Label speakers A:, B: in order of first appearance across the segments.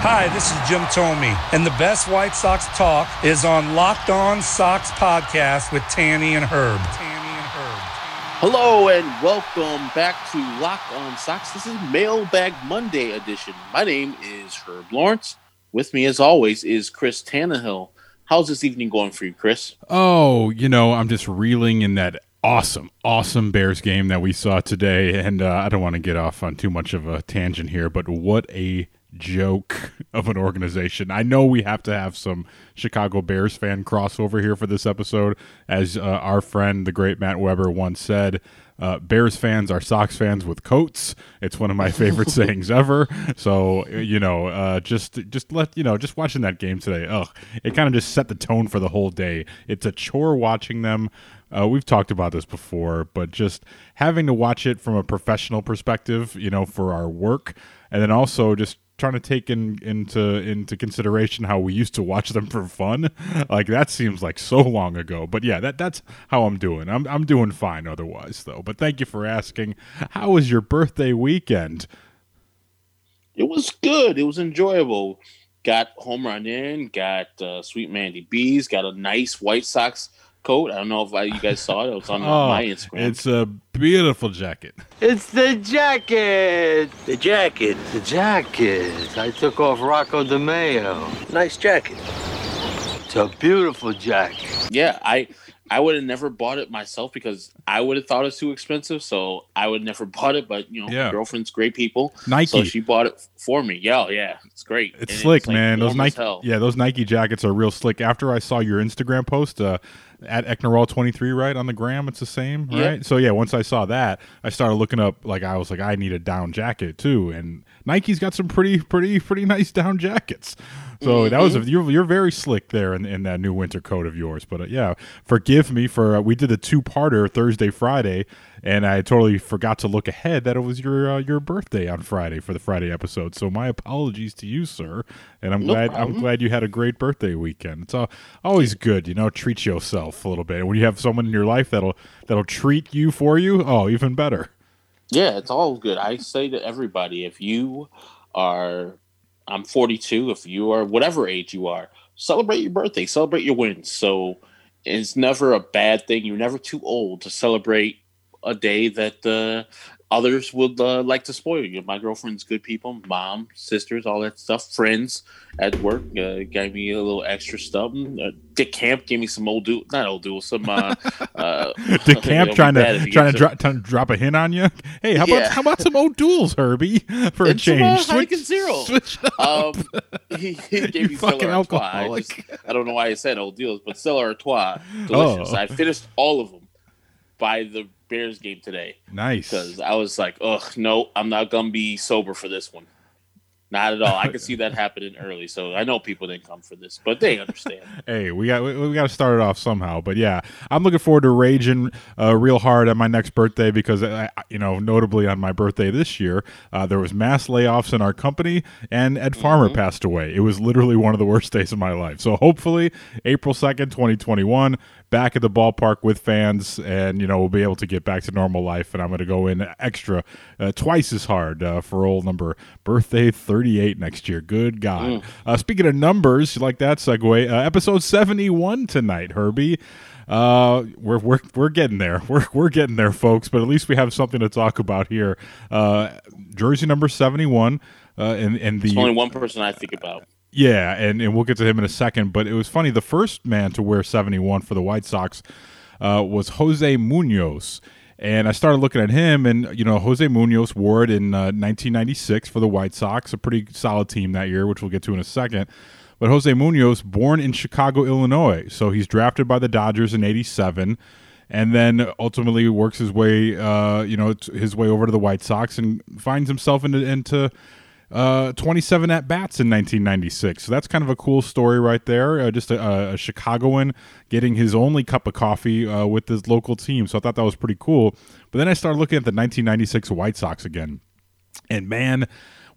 A: Hi, this is Jim Thome, and the best White Sox talk is on Locked On Sox podcast with Tanny and Herb. Tanny and Herb.
B: Hello and welcome back to Locked On Sox. This is Mailbag Monday edition. My name is Herb Lawrence. With me, as always, is Chris Tannehill. How's this evening going for you, Chris?
C: Oh, you know, I'm just reeling in that awesome, awesome Bears game that we saw today. And uh, I don't want to get off on too much of a tangent here, but what a joke of an organization. I know we have to have some Chicago Bears fan crossover here for this episode. As uh, our friend, the great Matt Weber, once said, uh, Bears fans are Sox fans with coats. It's one of my favorite sayings ever. So you know, uh, just just let you know, just watching that game today. Ugh, it kind of just set the tone for the whole day. It's a chore watching them. Uh, we've talked about this before, but just having to watch it from a professional perspective, you know, for our work, and then also just trying to take in, into into consideration how we used to watch them for fun. Like that seems like so long ago. But yeah, that that's how I'm doing. I'm I'm doing fine otherwise though. But thank you for asking. How was your birthday weekend?
B: It was good. It was enjoyable. Got home run in, got uh, Sweet Mandy B's, got a nice White Sox coat. I don't know if I, you guys saw it. It was on
C: Oh,
B: my Instagram.
C: it's a beautiful jacket.
D: It's the jacket! The jacket. The jacket. I took off Rocco DeMeo. Nice jacket. It's a beautiful jacket.
B: Yeah, I I would have never bought it myself because I would have thought it's too expensive. So I would never bought it. But you know,
C: Yeah.
B: my girlfriend's great people.
C: Nike.
B: So she bought it for me. Yeah, yeah, it's great.
C: It's
B: And
C: slick,
B: like,
C: man. Those Nike, yeah, those Nike jackets are real slick. After I saw your Instagram post uh, at Ecknerall23, right on the gram, it's the same, right? So yeah, once I saw that, I started looking up. Like I was like, I need a down jacket too, and Nike's got some pretty, pretty, pretty nice down jackets. So that was
B: Mm-hmm.
C: you're you're very slick there in, in that new winter coat of yours. But uh, yeah, forgive me for uh, we did a two parter Thursday Friday, and I totally forgot to look ahead that it was your uh, your birthday on Friday for the Friday episode. So my apologies to you, sir. And I'm
B: No
C: glad I'm glad you had a great birthday weekend. It's all, always good, you know, treat yourself a little bit. When you have someone in your life that'll that'll treat you for you, oh, even better.
B: Yeah, it's all good. I say to everybody, if you are, I'm 42, if you are whatever age you are, celebrate your birthday, celebrate your wins. So it's never a bad thing. You're never too old to celebrate a day that uh, others would uh, like to spoil you. My girlfriend's good people, mom, sisters, all that stuff, friends at work uh, gave me a little extra stuff. Uh, Dick Camp gave me some old dude, not old dude, some uh, uh,
C: Dick Camp trying to trying to, dro- trying to drop a hint on you. Hey, how about
B: Yeah.
C: how about some O'Doul's, Herbie, for a
B: And uh,
C: change?
B: Heineken Zero.
C: switch.
B: Um, he, he gave
C: You
B: me
C: fucking
B: Stella I, just- I don't know why I said old deals, but Stella Artois, delicious.
C: Oh.
B: I finished all of them by the Bears game today
C: nice.
B: because I was like, ugh, no, I'm not gonna be sober for this one. Not at all. I could see that happening early, so I know people didn't come for this, but they understand.
C: Hey, we got we, we got to start it off somehow. But yeah, I'm looking forward to raging uh, real hard at my next birthday because I, I- you know, notably on my birthday this year, uh, there was mass layoffs in our company, and Ed Farmer passed away. It was literally one of the worst days of my life. So hopefully, April second, 2021, back at the ballpark with fans, and you know, we'll be able to get back to normal life. And I'm going to go in extra, uh, twice as hard uh, for old number birthday 38 next year. Good God. Uh, speaking of numbers, like that segue? Uh, episode 71 tonight, Herbie. Uh, we're we're we're getting there. We're we're getting there, folks. But at least we have something to talk about here. Uh, jersey number 71. Uh, and and the
B: There's only one person I think about.
C: Yeah, and, and we'll get to him in a second. But it was funny. The first man to wear 71 for the White Sox uh, was Jose Munoz. And I started looking at him, and, you know, Jose Munoz wore it in uh, 1996 for the White Sox, a pretty solid team that year, which we'll get to in a second. But Jose Munoz, born in Chicago, Illinois. So he's drafted by the Dodgers in 87 and then ultimately works his way, uh, you know, his way over to the White Sox and finds himself into, into uh, 27 at bats in 1996. So that's kind of a cool story right there. Uh, just a, a, Chicagoan getting his only cup of coffee uh, with his local team. So I thought that was pretty cool. But then I started looking at the 1996 White Sox again, and man,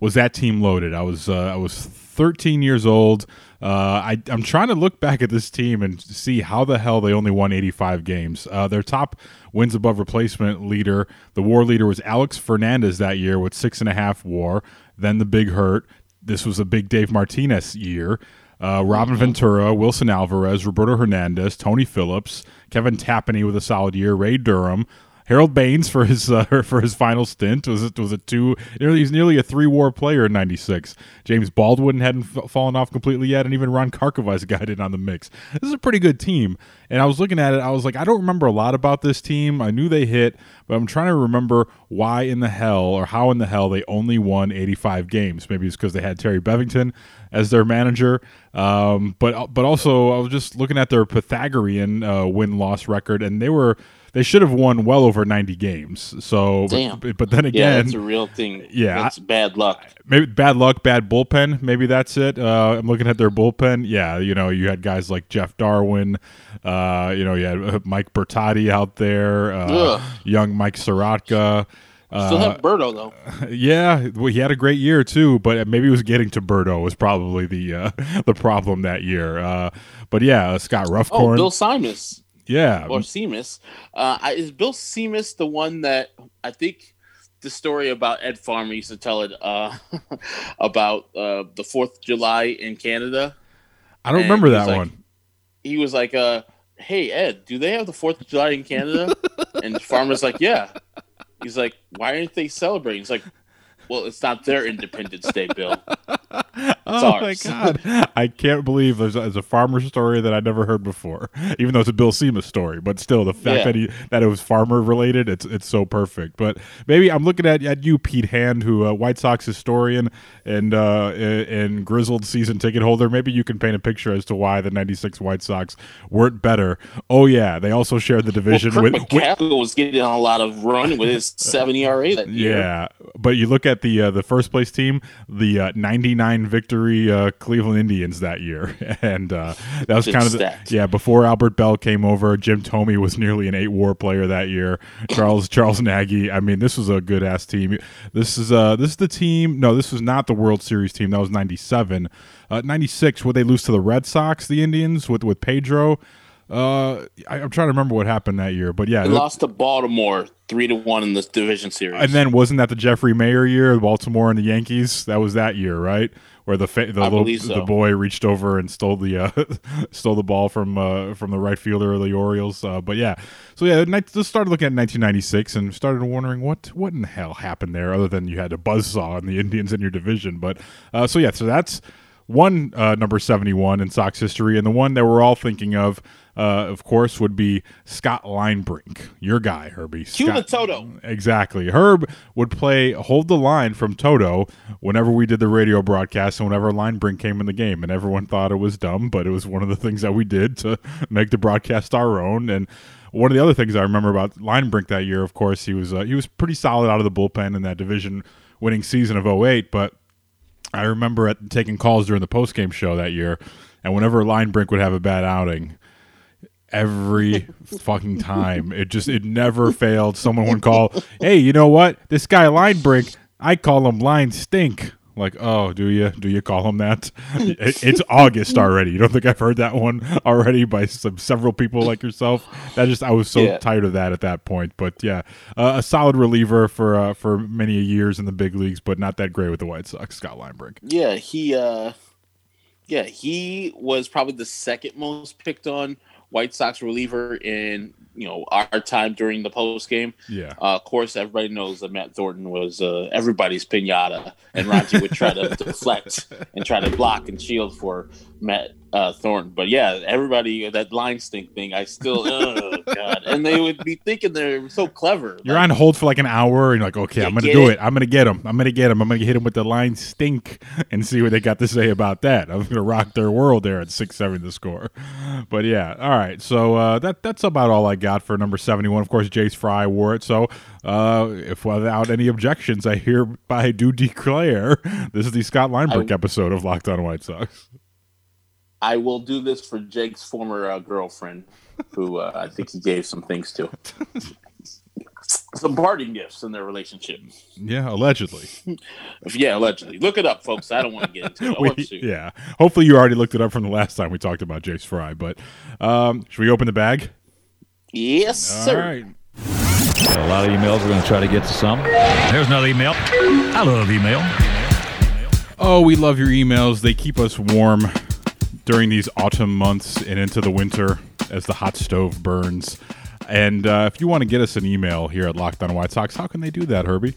C: was that team loaded. I was uh, I was 13 years old. Uh, I, am trying to look back at this team and see how the hell they only won 85 games. Uh, their top wins above replacement leader, the WAR leader, was Alex Fernandez that year with six and a half WAR. Then the big hurt. This was a big Dave Martinez year. Uh, Robin Ventura, Wilson Alvarez, Roberto Hernandez, Tony Phillips, Kevin Tapani with a solid year, Ray Durham, Harold Baines for his uh, for his final stint was it was a two nearly he's nearly a three war player in '96. James Baldwin hadn't f- fallen off completely yet, and even Ron Karkovice got in on the mix. This is a pretty good team. And I was looking at it, I was like, I don't remember a lot about this team. I knew they hit, but I'm trying to remember why in the hell or how in the hell they only won 85 games. Maybe it's because they had Terry Bevington as their manager. Um, but but also I was just looking at their Pythagorean uh, win loss record, and they were they should have won well over 90 games. So,
B: Damn.
C: But, but then again,
B: yeah, it's a real thing.
C: Yeah,
B: it's bad luck.
C: Maybe bad luck, bad bullpen. Maybe that's it. Uh, I'm looking at their bullpen. Yeah, you know, you had guys like Jeff Darwin. Uh, you know, you had uh, Mike Bertotti out there. Uh, young Mike Sirotka.
B: Still have Berto though.
C: Yeah, well, he had a great year too, but maybe it was getting to Berto was probably the uh, the problem that year. Uh, but yeah, Scott Ruffcorn.
B: Oh, Bill Simus.
C: Yeah,
B: or Seamus. Uh, is Bill Seamus the one that I think the story about Ed Farmer used to tell it uh, about uh, the Fourth of July in Canada?
C: I don't and remember that
B: like,
C: one.
B: He was like, uh, "Hey Ed, do they have the Fourth of July in Canada?" and Farmer's like, "Yeah." He's like, "Why aren't they celebrating?" He's like, "Well, it's not their Independence Day, Bill."
C: Oh ours. my god! I can't believe there's a, there's a, farmer story that I never heard before. Even though it's a Bill Seamus story, but still the fact yeah. that he that it was farmer related, it's it's so perfect. But maybe I'm looking at at you, Pete Hand, who uh, White Sox historian and uh, and grizzled season ticket holder. Maybe you can paint a picture as to why the '96 White Sox weren't better. Oh yeah, they also shared the division
B: well,
C: with.
B: McCaskill was getting a lot of run with his seven ERA that
C: year. Yeah, but you look at the uh, the first place team, the uh, 99 victory uh, Cleveland Indians that year, and uh, that was kind of the, yeah before Albert Belle came over. Jim Thome was nearly an eight WAR player that year. Charles Charles Nagy. I mean, this was a good ass team. This is uh this is the team. No, this was not the World Series team. That was 97. Uh, 96 would they lose to the Red Sox, the Indians with with Pedro. Uh, I, am trying to remember what happened that year, but yeah,
B: they lost to Baltimore three to one in the division series.
C: And then wasn't that the Jeffrey Maier year, Baltimore and the Yankees? That was that year, right? Where the fa- the little so. the boy reached over and stole the uh, stole the ball from uh, from the right fielder of the Orioles. Uh, but yeah, so yeah, just started looking at 1996 and started wondering what what in the hell happened there, other than you had a buzzsaw on the Indians in your division. But uh, so yeah, so that's one uh, number 71 in Sox history, and the one that we're all thinking of uh, of course, would be Scott Linebrink, your guy, Herbie.
B: Cue Scott, the Toto.
C: Exactly. Herb would play hold the line from Toto whenever we did the radio broadcast and whenever Linebrink came in the game, and everyone thought it was dumb, but it was one of the things that we did to make the broadcast our own. And one of the other things I remember about Linebrink that year, of course, he was uh, he was pretty solid out of the bullpen in that division winning season of 08, but I remember at, taking calls during the post game show that year, and whenever Linebrink would have a bad outing, every fucking time. It just it never failed. Someone would call, "Hey, you know what? This guy line break. I call him line stink." Like, oh, do you do you call him that? it's August already. You don't think I've heard that one already by some several people like yourself? That just I was so yeah. tired of that at that point. But yeah, uh, a solid reliever for uh, for many years in the big leagues, but not that great with the White Sox. Scott Linebrink.
B: Yeah, he uh, yeah he was probably the second most picked on White Sox reliever in you know our time during the post game.
C: Yeah.
B: Uh, of course, everybody knows that Matt Thornton was uh, everybody's pinata, and Raji would try to deflect and try to block and shield for Matt uh, Thornton. But yeah, everybody that line stink thing, I still oh god, and they would be thinking they're so clever.
C: You're like, on hold for like an hour, and you're like, okay, I'm gonna do it. it. I'm gonna get him. I'm gonna get him. I'm gonna hit him with the line stink and see what they got to say about that. I'm gonna rock their world there at six seven the score. But yeah, all right. So uh, that that's about all I got for number 71. Of course, Jace Fry wore it. So, uh, if without any objections, I hereby do declare this is the Scott Linebrink
B: I-
C: episode of Locked On White Sox.
B: I will do this for Jace's former uh, girlfriend, who uh, I think he gave some things to. some parting gifts in their relationship.
C: Yeah, allegedly.
B: Yeah, allegedly. Look it up, folks. I don't want to get into it. I
C: We-
B: want to.
C: yeah. Hopefully, you already looked it up from the last time we talked about Jace Fry. But um, should we open the bag?
B: Yes,
C: All
B: sir.
C: right.
E: A lot of emails. We're going to try to get to some. There's another email. I love email.
C: Oh, we love your emails. They keep us warm during these autumn months and into the winter as the hot stove burns. And uh, if you want to get us an email here at Locked On White Sox, how can they do that, Herbie?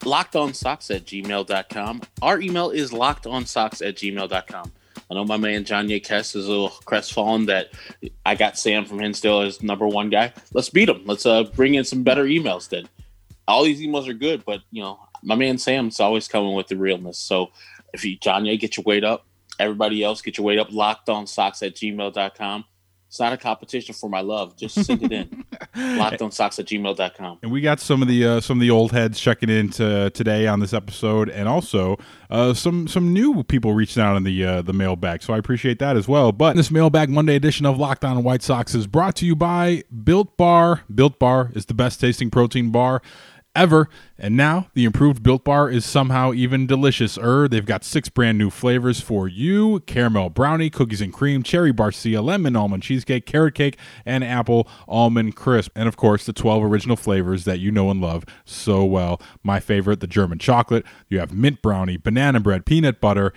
B: lockedonsocks at gmail.com. Our email is lockedonsocks at gmail.com. I know my man John Yakes is a little crestfallen that I got Sam from Hinsdale as number one guy. Let's beat him. Let's uh, bring in some better emails then. All these emails are good, but you know, my man Sam's always coming with the realness. So if you John Ye, get your weight up. Everybody else, get your weight up. Locked on socks at gmail.com. It's not a competition for my love. Just send it in. lockedonsocks at gmail.com.
C: And we got some of the uh, some of the old heads checking in to, today on this episode, and also uh, some some new people reaching out in the uh, the mailbag. So I appreciate that as well. But this mailbag Monday edition of Locked On White Sox is brought to you by Built Bar. Built Bar is the best tasting protein bar ever. And now the improved Built Bar is somehow even delicious-er. They've got six brand new flavors for you: caramel brownie, cookies and cream, cherry barcia, lemon almond cheesecake, carrot cake, and apple almond crisp. And of course, the 12 original flavors that you know and love so well. My favorite, the German chocolate. You have mint brownie, banana bread, peanut butter,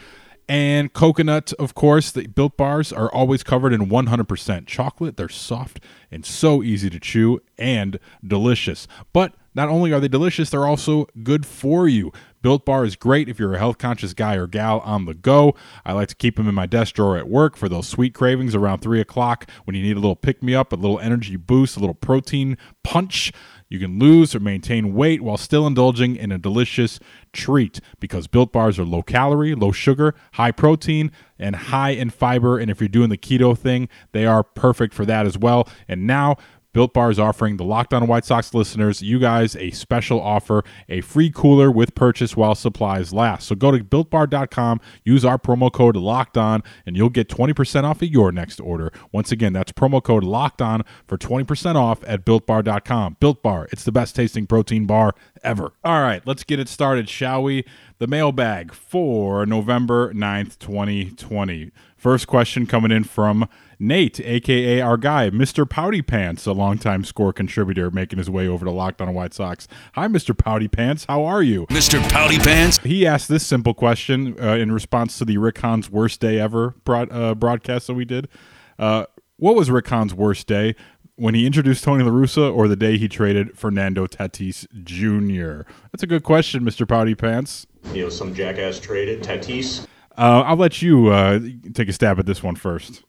C: and coconut, of course. The built bars are always covered in 100% chocolate. They're soft and so easy to chew and delicious. But not only are they delicious, they're also good for you. Built Bar is great if you're a health conscious guy or gal on the go. I like to keep them in my desk drawer at work for those sweet cravings around 3 o'clock when you need a little pick me up, a little energy boost, a little protein punch. You can lose or maintain weight while still indulging in a delicious treat because Built Bars are low calorie, low sugar, high protein, and high in fiber. And if you're doing the keto thing, they are perfect for that as well. And now, Built Bar is offering the Locked On White Sox listeners, you guys, a special offer, a free cooler with purchase while supplies last. So go to builtbar.com, use our promo code Locked On, and you'll get 20% off of your next order. Once again, that's promo code Locked On for 20% off at builtbar.com. Built Bar, it's the best tasting protein bar ever. All right, let's get it started, shall we? The mailbag for November 9th, 2020. First question coming in from Nate, aka our guy, Mr. Pouty Pants, a longtime score contributor, making his way over to Locked On White Sox. Hi, Mr. Pouty Pants. How are you?
E: Mr. Pouty Pants.
C: He asked this simple question uh, in response to the Rick Hahn's worst day ever broad, uh, broadcast that we did. Uh, what was Rick Hahn's worst day? When he introduced Tony La Russa or the day he traded Fernando Tatis Jr.? That's a good question, Mr. Pouty Pants.
F: You know, some jackass traded Tatis.
C: Uh, I'll let you uh, take a stab at this one first.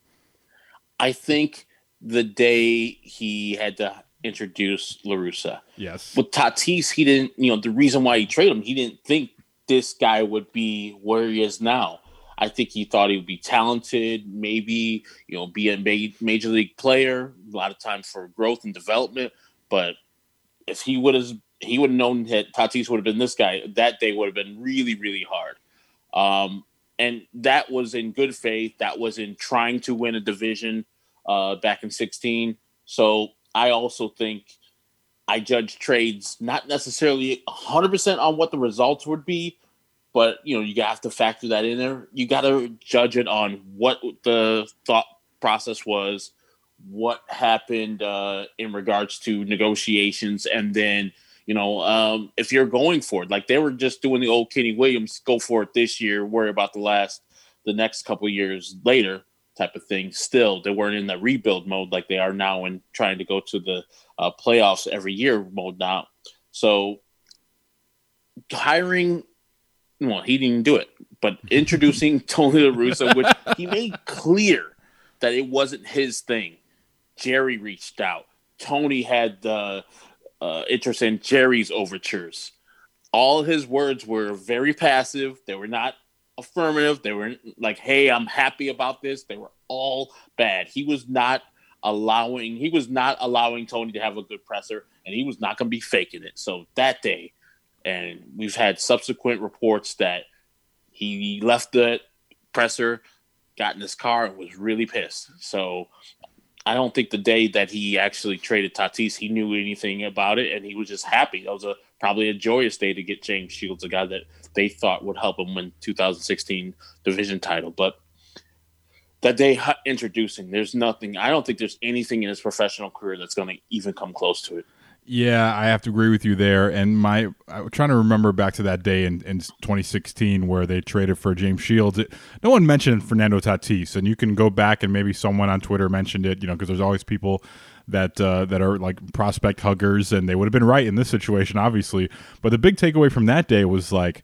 B: I think the day he had to introduce LaRussa.
C: Yes.
B: With Tatis, he didn't, you know, the reason why he traded him, he didn't think this guy would be where he is now. I think he thought he would be talented, maybe, you know, be a ma- major league player, a lot of times for growth and development. But if he would have, he would have known that Tatis would have been this guy, that day would have been really, really hard. Um, and that was in good faith. That was in trying to win a division uh, back in 16. So I also think I judge trades not necessarily 100% on what the results would be, but you know you have to factor that in there. You got to judge it on what the thought process was, what happened uh, in regards to negotiations, and then you know um, if you're going for it, like they were just doing the old Kenny Williams, go for it this year, worry about the last, the next couple years later type of thing. Still, they weren't in the rebuild mode like they are now and trying to go to the uh, playoffs every year mode now. So hiring, well, he didn't do it, but introducing Tony La Russa, which he made clear that it wasn't his thing. Jerry reached out. Tony had the uh, interest in Jerry's overtures. All his words were very passive. They were not affirmative. They were like, "Hey, I'm happy about this." They were all bad. He was not allowing he was not allowing Tony to have a good presser, and he was not going to be faking it. So that day, and we've had subsequent reports that he left the presser, got in his car, and was really pissed. So I don't think the day that he actually traded Tatis, he knew anything about it, and he was just happy. That was a probably a joyous day to get James Shields, a guy that they thought would help him win 2016 division title. But that day introducing, there's nothing. I don't think there's anything in his professional career that's going to even come close to it.
C: Yeah, I have to agree with you there. And my, I'm trying to remember back to that day in, in 2016 where they traded for James Shields. It, no one mentioned Fernando Tatis, and you can go back and maybe someone on Twitter mentioned it. You know, because there's always people that uh, that are like prospect huggers, and they would have been right in this situation, obviously. But the big takeaway from that day was like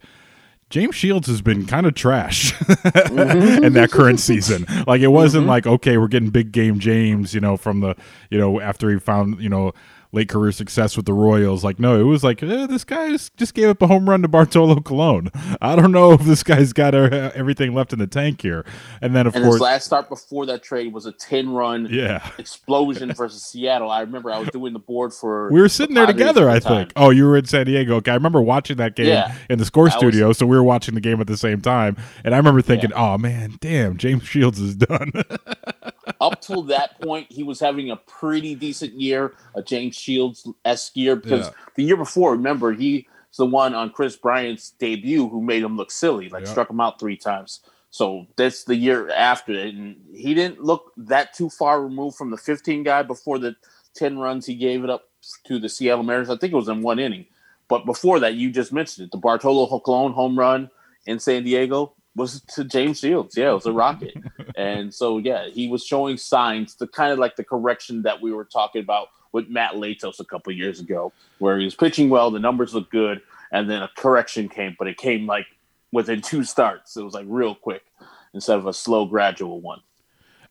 C: James Shields has been kind of trash mm-hmm. in that current season. Like it wasn't mm-hmm. like okay, we're getting big game James, you know, from the you know after he found you know late career success with the Royals. Like, no, it was like eh, this guy just gave up a home run to Bartolo Colon. I don't know if this guy's got uh, everything left in the tank here. And then of
B: and
C: course,
B: his last start before that trade was a ten run
C: yeah.
B: explosion versus Seattle. I remember I was doing the board for.
C: We were sitting the there together. I think. Oh, you were in San Diego. Okay, I remember watching that game yeah. in the score studio, was, so we were watching the game at the same time. And I remember thinking, yeah. oh man, damn, James Shields is done.
B: Up till that point, he was having a pretty decent year. A James Shields esque year because yeah. the year before, remember, he's the one on Kris Bryant's debut who made him look silly, like yeah. struck him out three times. So that's the year after it. And he didn't look that too far removed from the 15 guy before the 10 runs he gave it up to the Seattle Mariners. I think it was in one inning. But before that, you just mentioned it the Bartolo Colon home run in San Diego was to James Shields. Yeah, it was a rocket. and so, yeah, he was showing signs, the kind of like the correction that we were talking about with Mat Latos a couple years ago, where he was pitching well, the numbers looked good, and then a correction came, but it came like within two starts. It was like real quick instead of a slow, gradual one.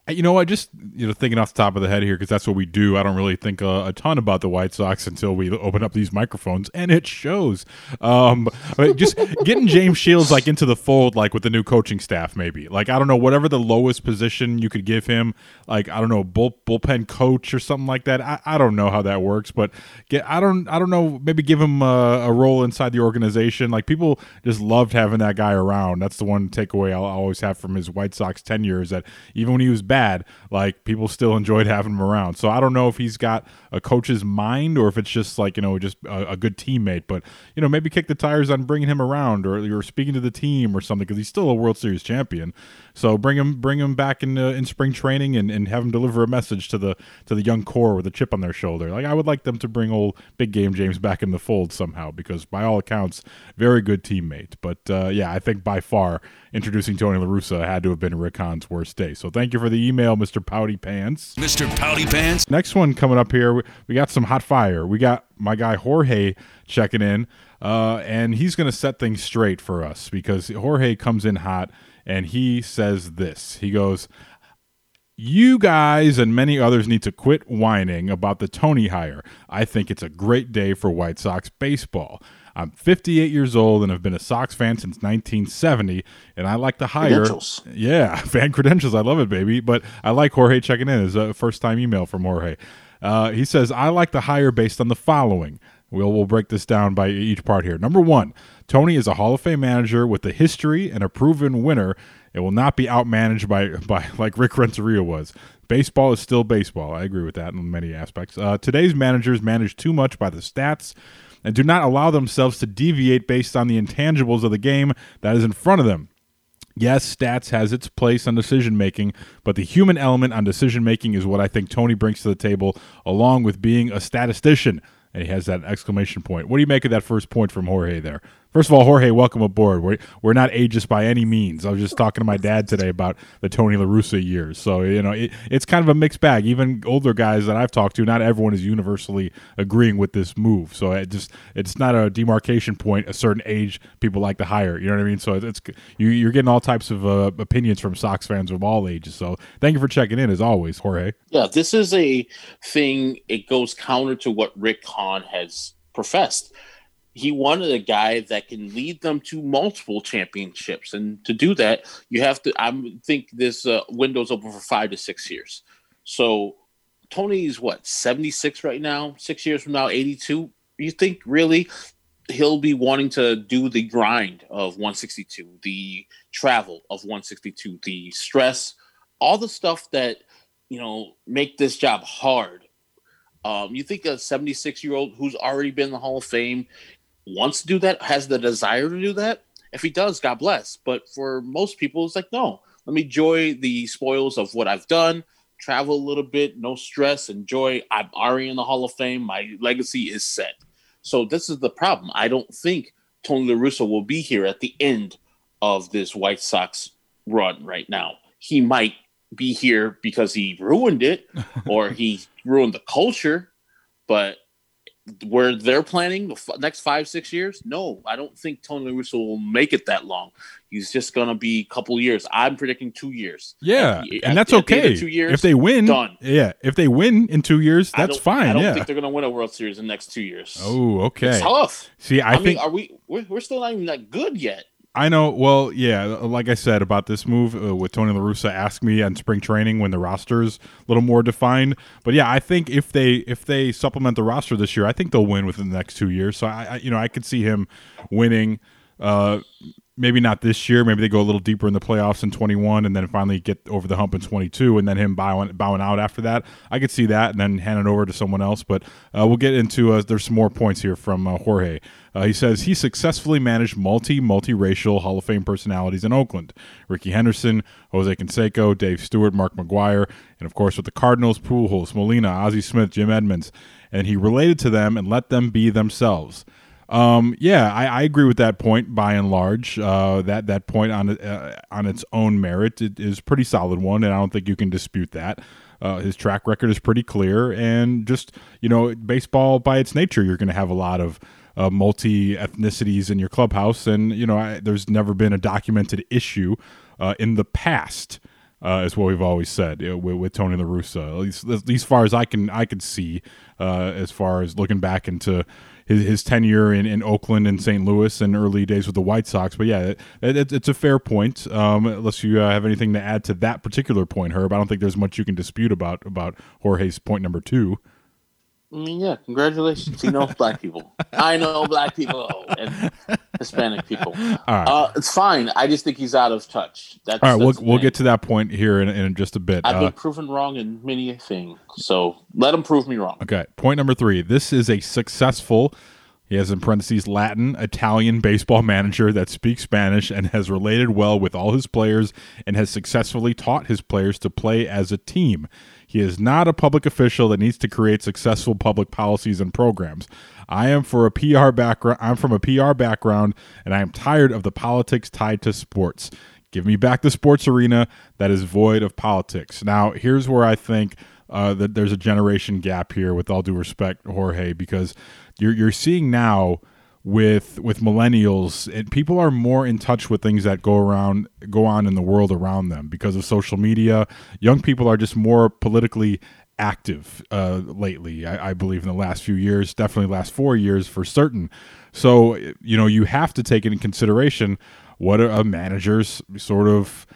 C: You know, I just you know thinking off the top of the head here because that's what we do. I don't really think a, a, ton about the White Sox until we open up these microphones, and it shows. Um, just getting James Shields like into the fold, like with the new coaching staff, maybe. Like I don't know, whatever the lowest position you could give him, like I don't know, bull, bullpen coach or something like that. I, I don't know how that works, but get I don't I don't know. Maybe give him a, a role inside the organization. Like people just loved having that guy around. That's the one takeaway I'll always have from his White Sox tenure is that even when he was bad bad, like people still enjoyed having him around. So I don't know if he's got a coach's mind or if it's just like you know just a, a good teammate. But you know maybe kick the tires on bringing him around or you're speaking to the team or something because he's still a World Series champion. So bring him bring him back in uh, in spring training and, and have him deliver a message to the to the young core with a chip on their shoulder. Like I would like them to bring old big game James back in the fold somehow because by all accounts very good teammate. But uh, yeah, I think by far introducing Tony La Russa had to have been Rick Hahn's worst day. So thank you for the email, Mr. Pouty Pants.
G: Mr. Pouty Pants.
C: Next one coming up here, we got some hot fire. We got my guy Jorge checking in, uh, and he's going to set things straight for us because Jorge comes in hot and he says this. He goes, you guys and many others need to quit whining about the Tony hire. I think it's a great day for White Sox baseball. I'm 58 years old and have been a Sox fan since 1970, and I like to hire. Yeah, fan credentials. I love it, baby. But I like Jorge checking in. It's a first time email from Jorge. Uh, he says, I like to hire based on the following. We'll, we'll break this down by each part here. Number one, Tony is a Hall of Fame manager with a history and a proven winner. It will not be outmanaged by, by like Rick Renteria was. Baseball is still baseball. I agree with that in many aspects. Uh, today's managers manage too much by the stats and do not allow themselves to deviate based on the intangibles of the game that is in front of them. Yes, stats has its place on decision making, but the human element on decision making is what I think Tony brings to the table, along with being a statistician. And he has that exclamation point. What do you make of that first point from Jorge there? First of all, Jorge, welcome aboard. We're, we're not ageist by any means. I was just talking to my dad today about the Tony La Russa years. So, you know, it, it's kind of a mixed bag. Even older guys that I've talked to, not everyone is universally agreeing with this move. So it just it's not a demarcation point, a certain age people like to hire. You know what I mean? So it's you, you're getting all types of uh, opinions from Sox fans of all ages. So thank you for checking in as always, Jorge.
B: Yeah, this is a thing. It goes counter to what Rick Hahn has professed he wanted a guy that can lead them to multiple championships, and to do that, you have to. I think this uh, window's open for five to six years. So Tony's what seventy six right now. Six years from now, eighty two. You think really he'll be wanting to do the grind of 162, the travel of 162, the stress, all the stuff that you know make this job hard. Um, you think a 76 year old who's already been in the Hall of Fame wants to do that, has the desire to do that? If he does, God bless. But for most people, it's like, no, let me enjoy the spoils of what I've done, travel a little bit, no stress, enjoy. I'm already in the Hall of Fame. My legacy is set. So this is the problem. I don't think Tony La Russa will be here at the end of this White Sox run right now. He might be here because he ruined it or he ruined the culture, but where they're planning the f- next five six years no i don't think tony russo will make it that long he's just gonna be a couple years i'm predicting two years
C: Yeah,
B: the-
C: and that's
B: the- at the end
C: okay.
B: two years
C: if they win,
B: done
C: yeah, if they win in two years,
B: I
C: that's
B: don't-
C: fine.
B: i don't
C: yeah.
B: think they're gonna win a world series in the next two years
C: oh, okay.
B: it's tough
C: See, I,
B: i,
C: think
B: mean are we we're, we're still not even that good yet
C: I know. Well, yeah, like I said about this move uh, with Tony La Russa, ask me on spring training when the roster's a little more defined. But yeah, I think if they if they supplement the roster this year, I think they'll win within the next two years. So I, I you know, I could see him winning. Uh, maybe not this year. Maybe they go a little deeper in the playoffs in 21 and then finally get over the hump in 22 and then him bowing, bowing out after that. I could see that and then hand it over to someone else. But uh, we'll get into, uh, there's some more points here from uh, Jorge. Uh, he says he successfully managed multi, multiracial Hall of Fame personalities in Oakland. Rickey Henderson, Jose Canseco, Dave Stewart, Mark McGwire, and of course with the Cardinals, Pujols, Molina, Ozzie Smith, Jim Edmonds. And he related to them and let them be themselves. Um, yeah, I, I agree with that point by and large. Uh, that that point on uh, on its own merit it is pretty solid one, and I don't think you can dispute that. Uh, his track record is pretty clear, and just you know, baseball by its nature, you're going to have a lot of uh, multi ethnicities in your clubhouse, and you know, I, there's never been a documented issue uh, in the past. Uh, is what we've always said with, with Tony La Russa. At least, least far as I can I could see, uh, as far as looking back into his, his tenure in, in Oakland and St. Louis and early days with the White Sox. But yeah, it, it, it's a fair point. Um, unless you uh, have anything to add to that particular point, Herb, I don't think there's much you can dispute about about Jorge's point number two.
B: I mean, yeah, congratulations. He knows black people. I know black people and Hispanic people.
C: All right.
B: Uh, it's fine. I just think he's out of touch. That's,
C: All right, we'll we'll get to that point here in, in just a bit.
B: I've
C: Uh,
B: been proven wrong in many a thing. So let him prove me wrong.
C: Okay, point number three. This is a successful, he has in parentheses, Latin Italian baseball manager that speaks Spanish and has related well with all his players and has successfully taught his players to play as a team. He is not a public official that needs to create successful public policies and programs. I am for a PR background. I'm from a PR background, and I am tired of the politics tied to sports. Give me back the sports arena that is void of politics. Now, here's where I think uh, that there's a generation gap here. With all due respect, Jorge, because you're you're seeing now with with millennials and people are more in touch with things that go around go on in the world around them because of social media. Young people are just more politically active uh, lately. I, I believe in the last few years, definitely last four years for certain. So you know you have to take into consideration what a manager's sort of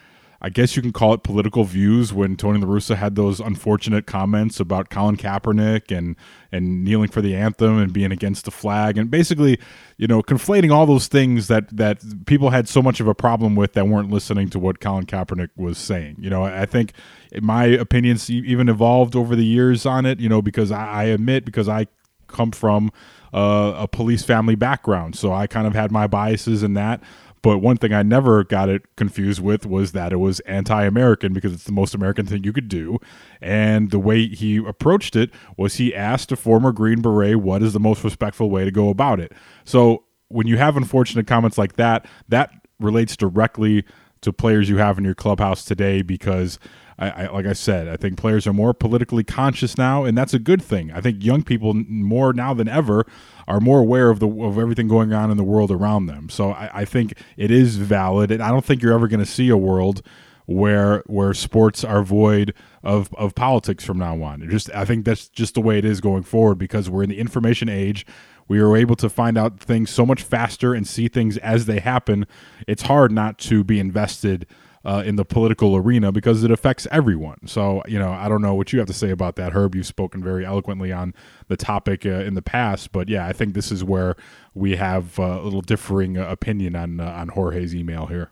C: I guess you can call it political views when Tony La Russa had those unfortunate comments about Colin Kaepernick and and kneeling for the anthem and being against the flag and basically, you know, conflating all those things that that people had so much of a problem with that weren't listening to what Colin Kaepernick was saying. You know, I think my opinions even evolved over the years on it, you know, because I, I admit because I come from uh, a police family background, so I kind of had my biases in that. But one thing I never got it confused with was that it was anti American because it's the most American thing you could do. And the way he approached it was he asked a former Green Beret what is the most respectful way to go about it. So when you have unfortunate comments like that, that relates directly to players you have in your clubhouse today because I, I, like I said, I think players are more politically conscious now, and that's a good thing. I think young people more now than ever are more aware of the of everything going on in the world around them. So I, I think it is valid, and I don't think you're ever going to see a world where where sports are void of of politics from now on. It just I think that's just the way it is going forward because we're in the information age. We are able to find out things so much faster and see things as they happen. It's hard not to be invested uh, in the political arena because it affects everyone. So, you know, I don't know what you have to say about that, Herb. You've spoken very eloquently on the topic uh, in the past, but yeah, I think this is where we have uh, a little differing uh, opinion on uh, on Jorge's email here.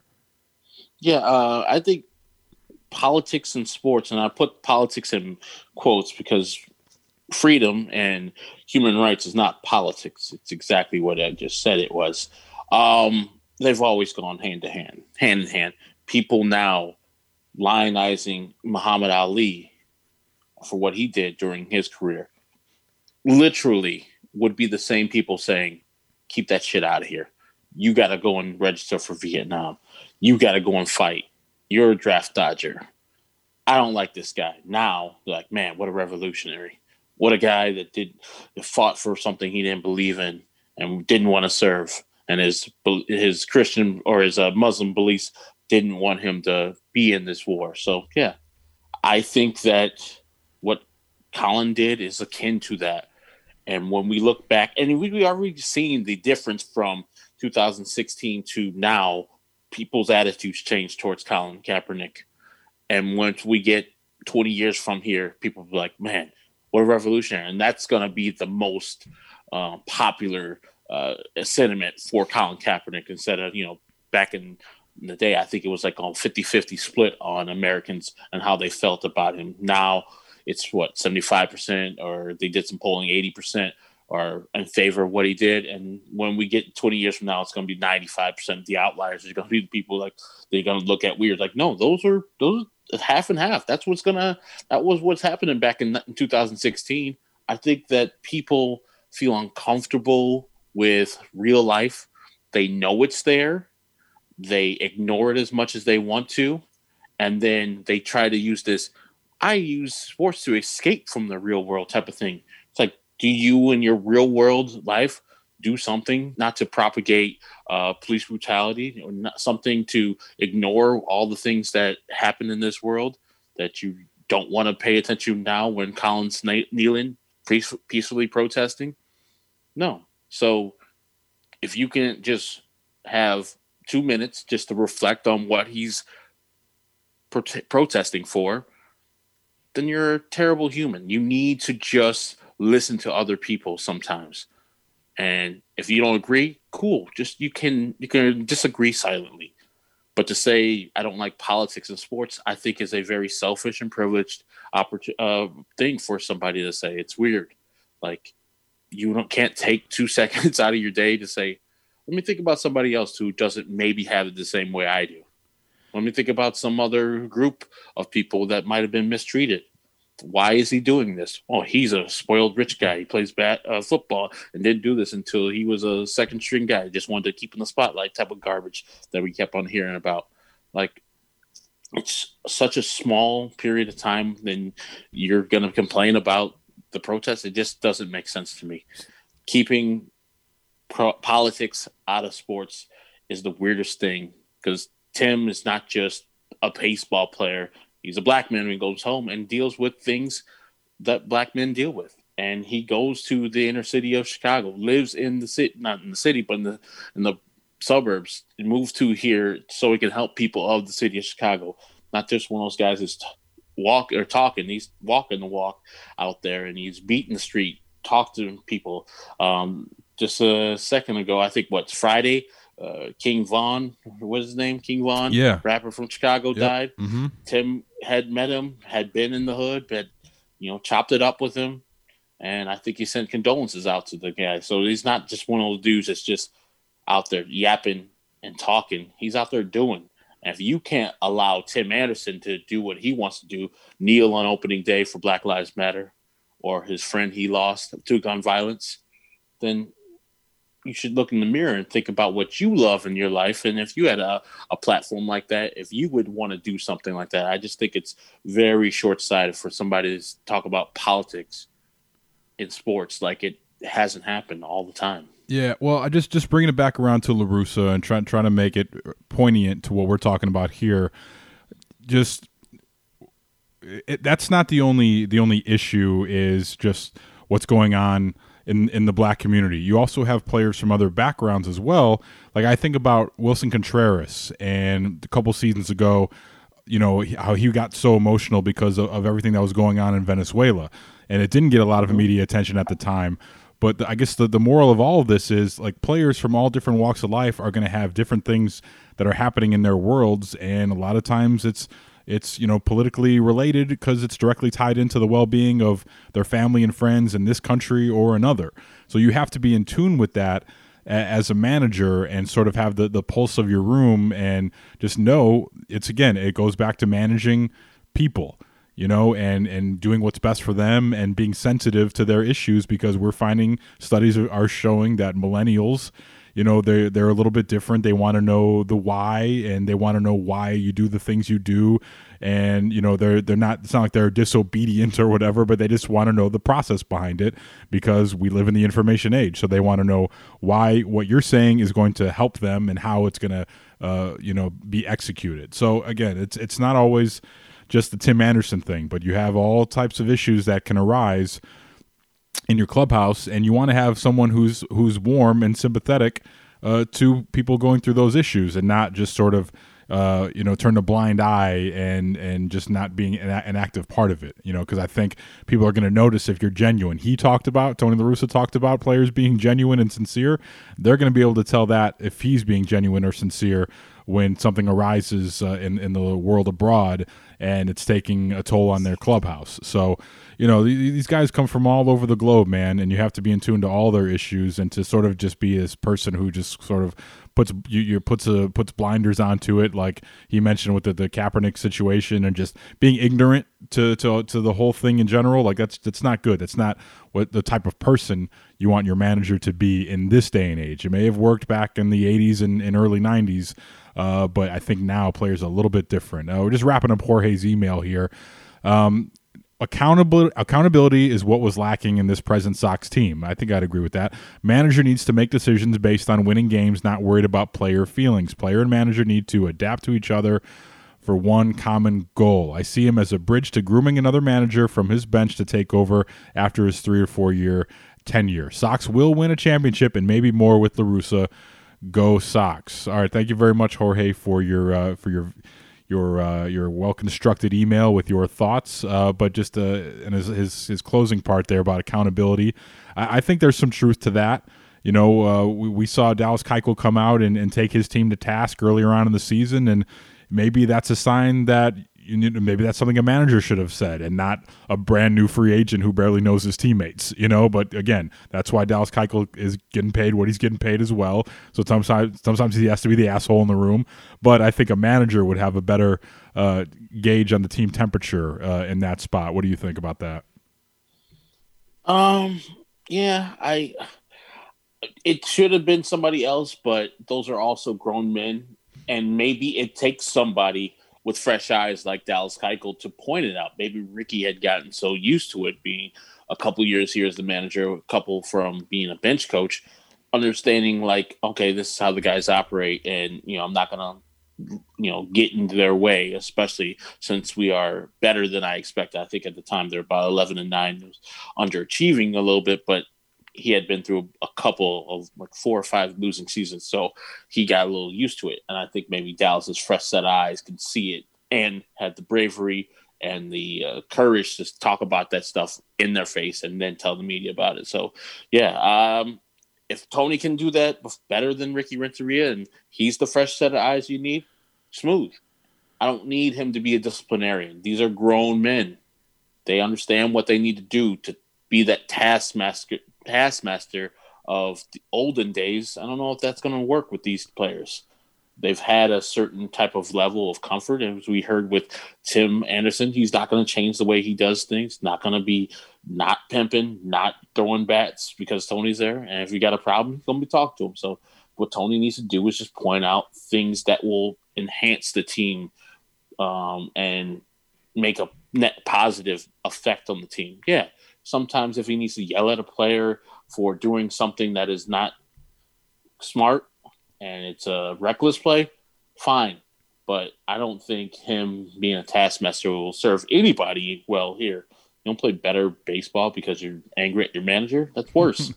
B: Yeah, I think politics and sports, and I put politics in quotes because freedom and human rights is not politics. It's exactly what I just said it was. Um, they've always gone hand to hand, hand in hand people now lionizing Muhammad Ali for what he did during his career literally would be the same people saying, keep that shit out of here. You got to go and register for Vietnam. You got to go and fight. You're a draft dodger. I don't like this guy. Now, like, man, what a revolutionary. What a guy that did that fought for something he didn't believe in and didn't want to serve. And his his Christian or his uh, Muslim beliefs didn't want him to be in this war. So yeah, I think that what Colin did is akin to that. And when we look back, and we already seen the difference from 2016 to now, people's attitudes change towards Colin Kaepernick. And once we get 20 years from here, people will be like, man, what a revolutionary. And that's going to be the most uh, popular uh, sentiment for Colin Kaepernick instead of, you know, back in in the day, I think it was like on 50 50 split on Americans and how they felt about him. Now it's what 75%, or they did some polling 80% are in favor of what he did. And when we get 20 years from now, it's going to be 95% of the outliers are going to be the people like they're going to look at weird. Like, no, those are those are half and half. That's what's going to, that was what's happening back in, in 2016. I think that people feel uncomfortable with real life. They know it's there they ignore it as much as they want to and then they try to use this i use sports to escape from the real world type of thing. It's like do you in your real world life do something not to propagate uh, police brutality or not something to ignore all the things that happen in this world that you don't want to pay attention now when colin's kneeling peacefully protesting? No. So if you can just have two minutes just to reflect on what he's pro- protesting for, then you're a terrible human. You need to just listen to other people sometimes. And if you don't agree, cool. Just you can you can disagree silently. But to say I don't like politics and sports, I think is a very selfish and privileged oppor- uh, thing for somebody to say. It's weird. Like you don't can't take two seconds out of your day to say let me think about somebody else who doesn't maybe have it the same way I do. Let me think about some other group of people that might have been mistreated. Why is he doing this? Oh, he's a spoiled rich guy. He plays bat uh, football and didn't do this until he was a second string guy. Just wanted to keep in the spotlight type of garbage that we kept on hearing about. Like it's such a small period of time, then you're going to complain about the protest. It just doesn't make sense to me. Keeping pro- politics out of sports is the weirdest thing because Tim is not just a baseball player. He's a black man who goes home and deals with things that black men deal with. And he goes to the inner city of Chicago, lives in the city, not in the city, but in the in the suburbs, and moves to here so he can help people of the city of Chicago. Not just one of those guys who's t- walk or talking. He's walking the walk out there, and he's beating the street, talking to people, um, just a second ago. I think what's Friday. Uh, King Von, what's his name? King Von,
C: yeah,
B: rapper from Chicago,
C: yep.
B: died.
C: Mm-hmm.
B: Tim had met him, had been in the hood, but you know, chopped it up with him, and I think he sent condolences out to the guy. So he's not just one of those dudes that's just out there yapping and talking. He's out there doing. And if you can't allow Tim Anderson to do what he wants to do, kneel on opening day for Black Lives Matter, or his friend he lost to gun violence, then you should look in the mirror and think about what you love in your life. And if you had a, a platform like that if you would want to do something like that i just think it's very short-sighted for somebody to talk about politics in sports like it hasn't happened all the time.
C: Yeah well i just just bringing it back around to larusa and trying trying to make it poignant to what we're talking about here. Just it, that's not the only the only issue is just what's going on in in the black community. You also have players from other backgrounds as well. Like I think about Willson Contreras and a couple seasons ago, you know how he got so emotional because of, of everything that was going on in Venezuela, and it didn't get a lot of media attention at the time. But the, I guess the, the moral of all of this is like players from all different walks of life are going to have different things that are happening in their worlds, and a lot of times it's it's you know politically related because it's directly tied into the well-being of their family and friends in this country or another. So you have to be in tune with that as a manager and sort of have the, the pulse of your room and just know it's again it goes back to managing people you know and and doing what's best for them and being sensitive to their issues because we're finding studies are showing that millennials you know they're they're a little bit different. They want to know the why and they want to know why you do the things you do. And you know they're they're not it's not like they're disobedient or whatever but they just want to know the process behind it because we live in the information age. So they want to know why what you're saying is going to help them and how it's going to uh, you know be executed. So again it's it's not always just the Tim Anderson thing but you have all types of issues that can arise in your clubhouse, and you want to have someone who's who's warm and sympathetic uh, to people going through those issues, and not just sort of uh, you know turn a blind eye and and just not being an, an active part of it. You know, because I think people are going to notice if you're genuine. He talked about Tony La Russa talked about players being genuine and sincere. They're going to be able to tell that if he's being genuine or sincere when something arises uh, in in the world abroad and it's taking a toll on their clubhouse. So you know these guys come from all over the globe man and you have to be in tune to all their issues and to sort of just be this person who just sort of puts you, you puts a puts blinders onto it like he mentioned with the, the Kaepernick situation and just being ignorant to, to to the whole thing in general like that's that's not good that's not what the type of person you want your manager to be in this day and age it may have worked back in the 80s and, and early 90s uh, but I think now players are a little bit different. Uh, we're just wrapping up Jorge's email here. Um, accountability accountability is what was lacking in this present Sox team. I think I'd agree with that. Manager needs to make decisions based on winning games, not worried about player feelings. Player and manager need to adapt to each other for one common goal. I see him as a bridge to grooming another manager from his bench to take over after his 3 or 4 year tenure. Sox will win a championship and maybe more with La Russa. Go Sox. All right, thank you very much Jorge for your uh, for your your uh, your well constructed email with your thoughts, uh, but just uh, and his, his, his closing part there about accountability. I, I think there's some truth to that. You know, uh, we, we saw Dallas Keuchel come out and, and take his team to task earlier on in the season, and maybe that's a sign that you need, maybe that's something a manager should have said and not a brand new free agent who barely knows his teammates, you know. But again, that's why Dallas Keuchel is getting paid what he's getting paid as well. So sometimes, sometimes he has to be the asshole in the room. But I think a manager would have a better uh, gauge on the team temperature uh, in that spot. What do you think about that?
B: Um. Yeah, I. It should have been somebody else, but those are also grown men, and maybe it takes somebody with fresh eyes like Dallas Keuchel to point it out. Maybe Ricky had gotten so used to it being a couple years here as the manager, a couple from being a bench coach, understanding like, okay, this is how the guys operate, and you know, I'm not gonna you know get into their way especially since we are better than i expected i think at the time they're about 11 and 9 underachieving a little bit but he had been through a couple of like four or five losing seasons, so he got a little used to it. And I think maybe Dallas's fresh set eyes could see it and had the bravery and the uh, courage to talk about that stuff in their face and then tell the media about it. So, yeah, um, if Tony can do that better than Ricky Renteria and he's the fresh set of eyes you need, smooth. I don't need him to be a disciplinarian. These are grown men. They understand what they need to do to be that taskmaster taskmaster of the olden days. I don't know if that's going to work with these players. They've had a certain type of level of comfort, and as we heard with Tim Anderson, he's not going to change the way he does things. Not going to be not pimping, not throwing bats because Tony's there. And if you got a problem, he's going to be talk to him. So what Tony needs to do is just point out things that will enhance the team um, and make a net positive effect on the team. Yeah, Sometimes, if he needs to yell at a player for doing something that is not smart and it's a reckless play, fine. But I don't think him being a taskmaster will serve anybody well here. You don't play better baseball because you're angry at your manager. That's worse.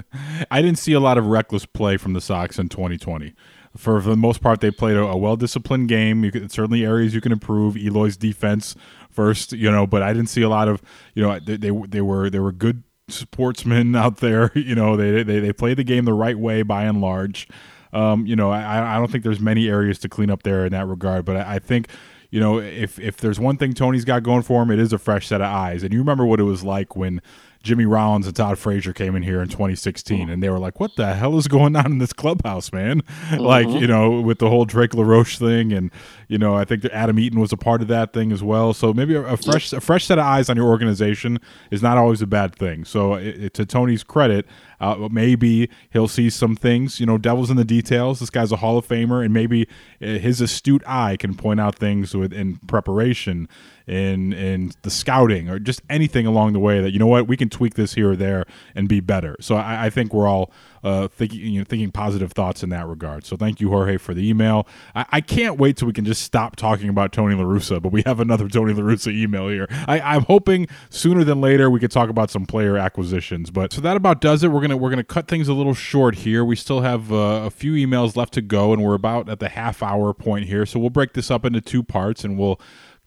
C: I didn't see a lot of reckless play from the Sox in 2020. For, the most part, they played a, a well disciplined game. Could, certainly areas you can improve. Eloy's defense first, you know, but I didn't see a lot of, you know, they they, they were they were good sportsmen out there. You know, they they they played the game the right way by and large. Um, you know, I, I don't think there's many areas to clean up there in that regard, but I, I think you know, if if there's one thing Tony's got going for him, it is a fresh set of eyes. And you remember what it was like when Jimmy Rollins and Todd Frazier came in here in 2016, and they were like, "What the hell is going on in this clubhouse, man?" Mm-hmm. like, you know, with the whole Drake LaRoche thing, and you know, I think Adam Eaton was a part of that thing as well. So maybe a, a fresh a fresh set of eyes on your organization is not always a bad thing. So it, it, to Tony's credit, uh, maybe he'll see some things. You know, devil's in the details. This guy's a Hall of Famer, and maybe uh, his astute eye can point out things with in preparation in in the scouting or just anything along the way that you know what we can tweak this here or there and be better. So I, I think we're all uh, thinking you know, thinking positive thoughts in that regard. So thank you, Jorge, for the email. I, I can't wait till we can just stop talking about Tony La Russa, but we have another Tony La Russa email here. I, I'm hoping sooner than later we could talk about some player acquisitions. But so that about does it. We're gonna we're gonna cut things a little short here. We still have uh, a few emails left to go, and we're about at the half hour point here. So we'll break this up into two parts, and we'll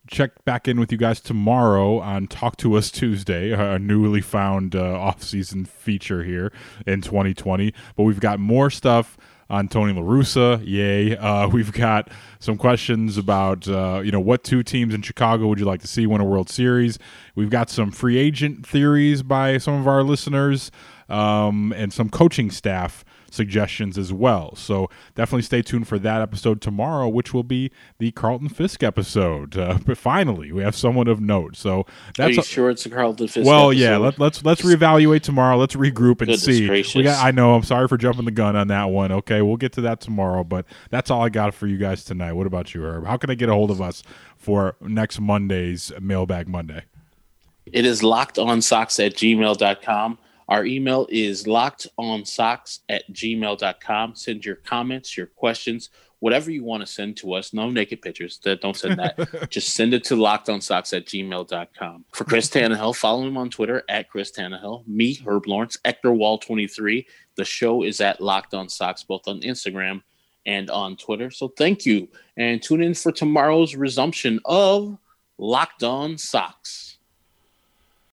C: check back in with you guys tomorrow on Talk to Us Tuesday, a newly found uh, off-season feature here in 2020. But we've got more stuff on Tony La Russa. Yay! Uh, we've got some questions about uh, you know what two teams in Chicago would you like to see win a World Series. We've got some free agent theories by some of our listeners um, and some coaching staff suggestions as well. So definitely stay tuned for that episode tomorrow, which will be the Carlton Fisk episode. Uh, but finally, we have someone of note. So
B: that's Are you a, sure it's a Carlton Fisk.
C: Well,
B: episode?
C: yeah. Let, us let's, let's reevaluate tomorrow. Let's regroup and Goodness see. We got, I know. I'm sorry for jumping the gun on that one. Okay, we'll get to that tomorrow. But that's all I got for you guys tonight. What about you, Herb? How can I get a hold of us for next Monday's Mailbag Monday?
B: It is locked on sox at gmail.com. Our email is lockedonsox at gmail.com. Send your comments, your questions, whatever you want to send to us. No naked pictures. Don't send that. Just send it to lockedonsox at gmail.com. For Chris Tannehill, follow him on Twitter at Chris Tannehill. Me, Herb Lawrence, Ector Wall 23. The show is at Locked On Sox, both on Instagram and on Twitter. So thank you. And tune in for tomorrow's resumption of Locked On Sox.